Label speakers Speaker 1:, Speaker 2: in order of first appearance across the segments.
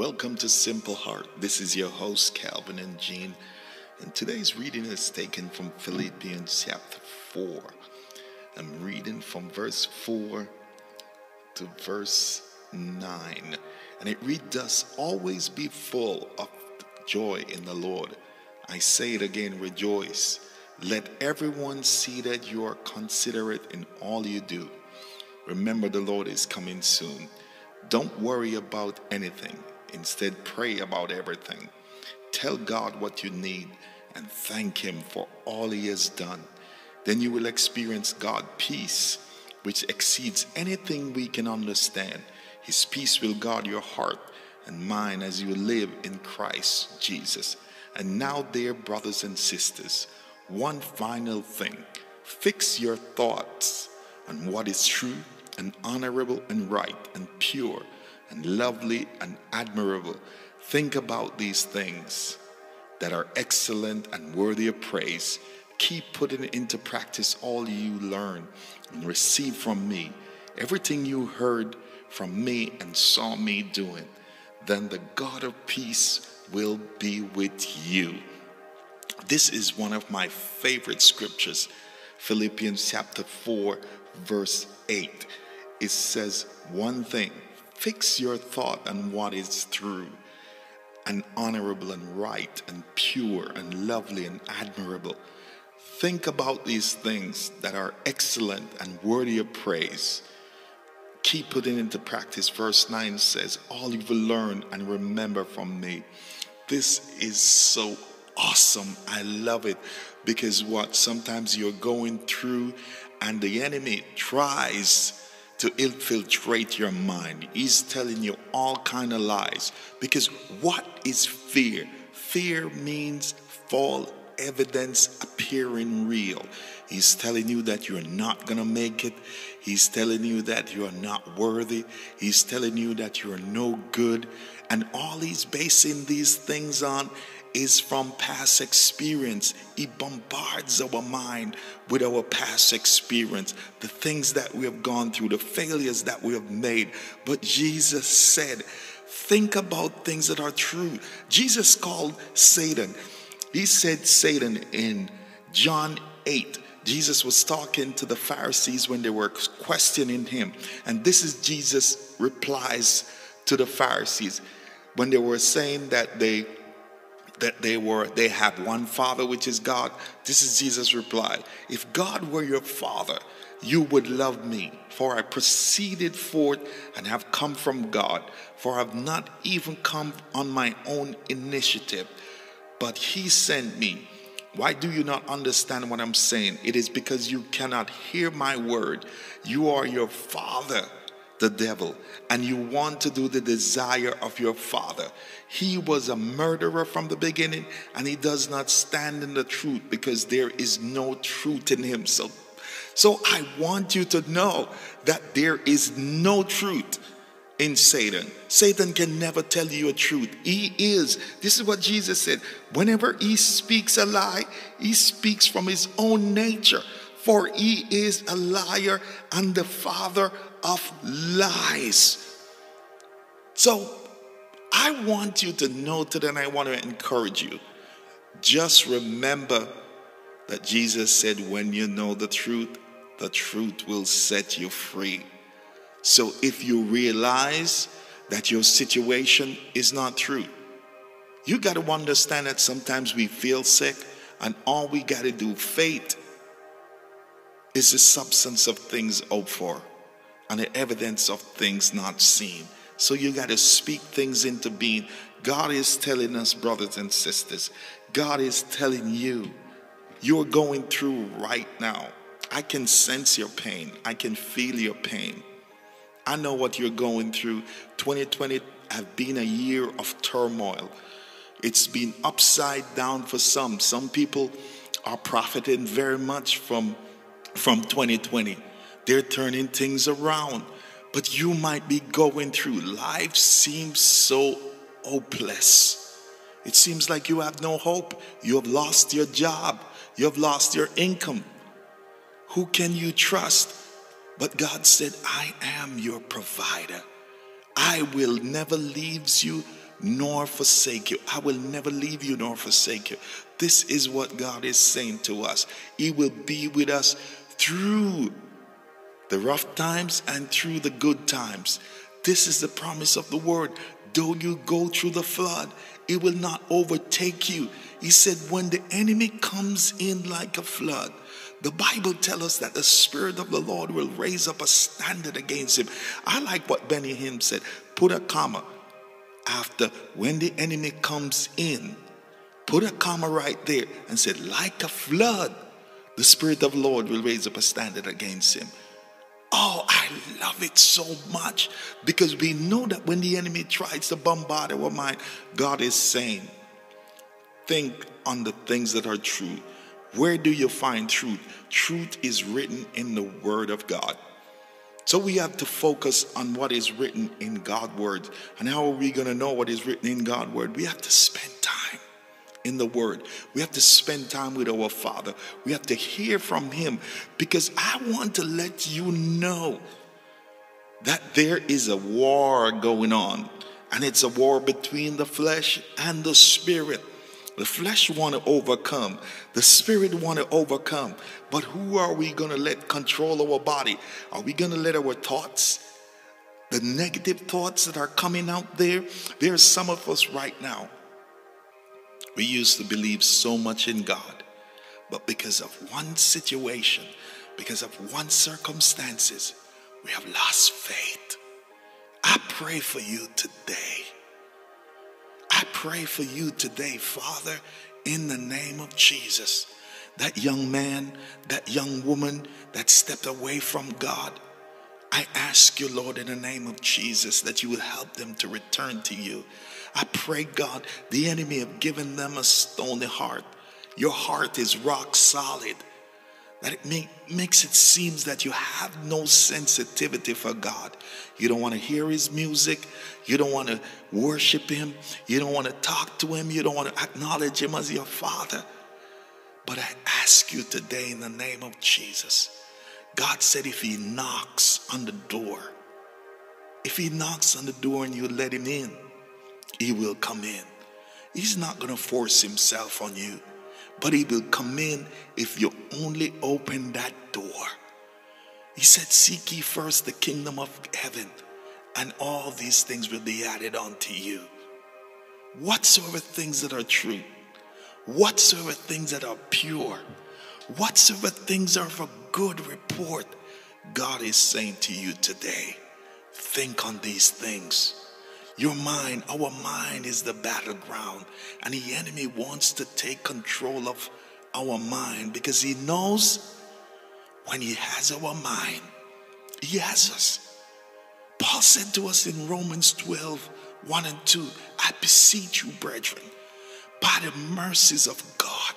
Speaker 1: Welcome to Simple Heart. This is your host, Calvin and Jean, and today's reading is taken from Philippians chapter 4. I'm reading from verse 4 to verse 9, and it reads thus Always be full of joy in the Lord. I say it again, rejoice. Let everyone see that you are considerate in all you do. Remember, the Lord is coming soon. Don't worry about anything Instead, pray about everything. Tell God what you need and thank Him for all He has done. Then you will experience God's peace, which exceeds anything we can understand. His peace will guard your heart and mind as you live in Christ Jesus. And now, dear brothers and sisters, one final thing fix your thoughts on what is true and honorable and right and pure and lovely and admirable. Think about these things that are excellent and worthy of praise. Keep putting into practice all you learn and receive from me everything you heard from me and saw me doing. Then the God of peace will be with you. This is one of my favorite scriptures, Philippians chapter 4, verse 8. It says one thing Fix your thought on what is true and honorable and right and pure and lovely and admirable. Think about these things that are excellent and worthy of praise. Keep putting into practice. Verse 9 says, All you will learn and remember from me. This is so awesome. I love it because what? Sometimes you're going through and the enemy tries to infiltrate your mind. He's telling you all kind of lies because what is fear? Fear means false evidence appearing real. He's telling you that you're not going to make it. He's telling you that you're not worthy. He's telling you that you're no good. And all he's basing these things on is from past experience. It bombards our mind with our past experience, the things that we have gone through, the failures that we have made. But Jesus said, Think about things that are true. Jesus called Satan. He said, Satan in John 8. Jesus was talking to the Pharisees when they were questioning him. And this is Jesus' replies to the Pharisees when they were saying that they that they were they have one father which is god this is jesus reply if god were your father you would love me for i proceeded forth and have come from god for i've not even come on my own initiative but he sent me why do you not understand what i'm saying it is because you cannot hear my word you are your father the devil and you want to do the desire of your father. He was a murderer from the beginning and he does not stand in the truth because there is no truth in him. So, so I want you to know that there is no truth in Satan. Satan can never tell you a truth. He is. This is what Jesus said. Whenever he speaks a lie, he speaks from his own nature, for he is a liar and the father of lies. So I want you to know today, and I want to encourage you. Just remember that Jesus said, When you know the truth, the truth will set you free. So if you realize that your situation is not true, you got to understand that sometimes we feel sick, and all we got to do, faith, is the substance of things hoped for and the evidence of things not seen. So you got to speak things into being. God is telling us, brothers and sisters, God is telling you, you're going through right now. I can sense your pain, I can feel your pain. I know what you're going through. 2020 has been a year of turmoil. It's been upside down for some. Some people are profiting very much from, from 2020 they're turning things around. But you might be going through. Life seems so hopeless. It seems like you have no hope. You have lost your job. You have lost your income. Who can you trust? But God said, I am your provider. I will never leave you nor forsake you. I will never leave you nor forsake you. This is what God is saying to us. He will be with us through the rough times and through the good times. This is the promise of the word. Though you go through the flood, it will not overtake you. He said, when the enemy comes in like a flood, the Bible tells us that the Spirit of the Lord will raise up a standard against him. I like what Benny Hinn said. Put a comma after when the enemy comes in. Put a comma right there and said, like a flood, the Spirit of the Lord will raise up a standard against him. Oh, I love it so much because we know that when the enemy tries to bombard our mind, God is saying, Think on the things that are true. Where do you find truth? Truth is written in the Word of God. So we have to focus on what is written in God's Word. And how are we going to know what is written in God's Word? We have to spend in the Word. We have to spend time with our Father. We have to hear from Him because I want to let you know that there is a war going on, and it's a war between the flesh and the Spirit. The flesh want to overcome. The spirit want to overcome. But who are we going to let control our body? Are we going to let our thoughts, the negative thoughts that are coming out there? There are some of us right now we used to believe so much in God, but because of one situation, because of one circumstances, we have lost faith. I pray for you today. I pray for you today, Father, in the name of Jesus. That young man, that young woman that stepped away from God, I ask you, Lord, in the name of Jesus, that you will help them to return to you. I pray, God, the enemy have given them a stony heart. Your heart is rock solid. That it makes it seems that you have no sensitivity for God. You don't want to hear his music. You don't want to worship him. You don't want to talk to him. You don't want to acknowledge him as your father. But I ask you today in the name of Jesus God said if he knocks on the door, if he knocks on the door and you let him in, he will come in. He's not going to force himself on you, but he will come in if you only open that door. He said, Seek ye first the kingdom of heaven, and all these things will be added unto you. Whatsoever things that are true, whatsoever things that are pure, whatsoever things are of good report God is saying to you today. Think on these things. Your mind, our mind is the battleground, and the enemy wants to take control of our mind because he knows when he has our mind, he has us. Paul said to us in Romans 12 1 and 2, I beseech you, brethren, by the mercies of God,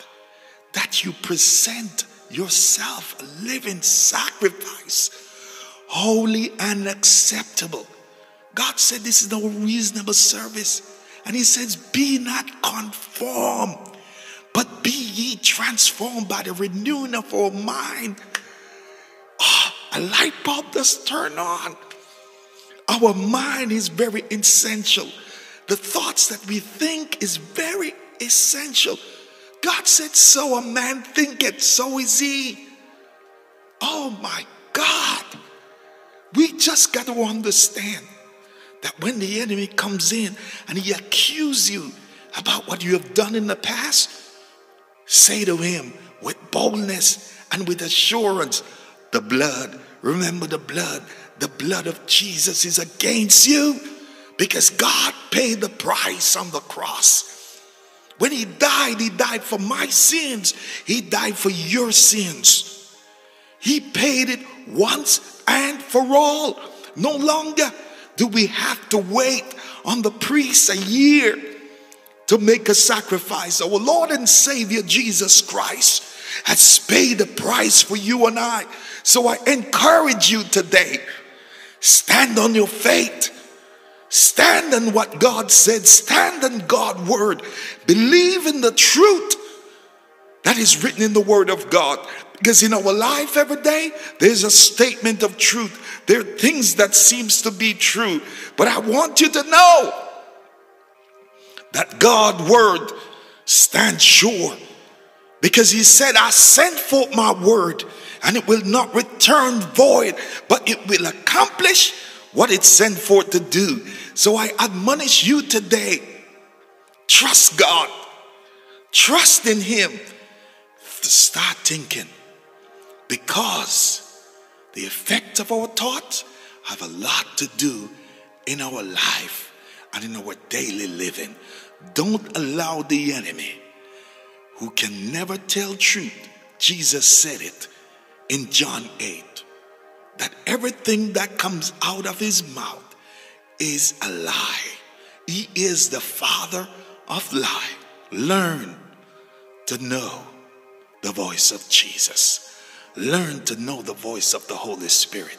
Speaker 1: that you present yourself a living sacrifice, holy and acceptable. God said this is no reasonable service. And he says, Be not conformed, but be ye transformed by the renewing of our mind. Oh, a light bulb does turn on. Our mind is very essential. The thoughts that we think is very essential God said so, a man thinketh, so is he. Oh my God. We just got to understand that when the enemy comes in and he accuses you about what you have done in the past, say to him with boldness and with assurance, the blood, remember the blood, the blood of Jesus is against you because God paid the price on the cross. When he died, he died for my sins, he died for your sins. He paid it once and for all. No longer do we have to wait on the priest a year to make a sacrifice. Our Lord and Savior Jesus Christ has paid the price for you and I. So I encourage you today stand on your faith, Stand on what God said. Stand on God's word. Believe in the truth that is written in the word of God. Because in our life every day, there's a statement of truth. There are things that seems to be true. But I want you to know that God's word stands sure. Because he said, I sent forth my word and it will not return void, but it will accomplish what it sent forth to do. So I admonish you today trust God, trust in Him to start thinking because the effect of our thoughts have a lot to do in our life and in our daily living. Don't allow the enemy who can never tell truth. Jesus said it in John 8 that everything that comes out of his mouth is a lie. He is the father of lie. Learn to know the voice of Jesus. Learn to know the voice of the Holy Spirit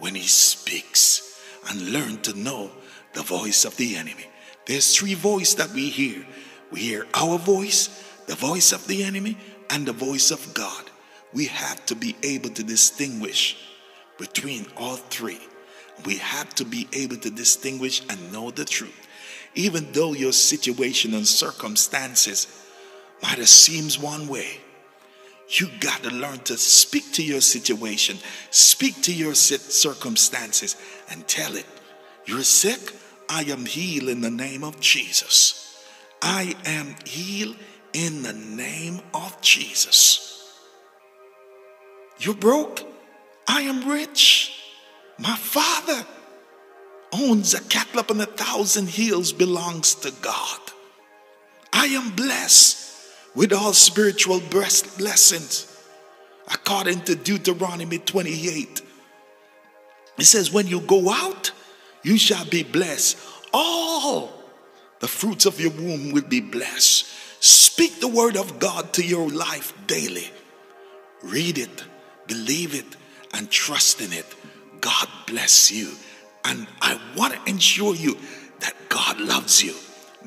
Speaker 1: when he speaks and learn to know the voice of the enemy. There's three voices that we hear. We hear our voice, the voice of the enemy, and the voice of God. We have to be able to distinguish between all three. We have to be able to distinguish and know the truth. Even though your situation and circumstances might have seemed one way, you got to learn to speak to your situation, speak to your circumstances, and tell it, You're sick? I am healed in the name of Jesus. I am healed in the name of Jesus. You're broke? I am rich. My father owns a cattle and a thousand hills, belongs to God. I am blessed with all spiritual blessings according to Deuteronomy 28. It says, When you go out, you shall be blessed. All the fruits of your womb will be blessed. Speak the word of God to your life daily. Read it, believe it, and trust in it, God bless you. And I want to ensure you that God loves you.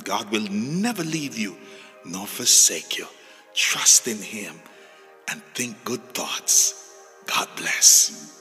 Speaker 1: God will never leave you nor forsake you. Trust in Him and think good thoughts. God bless.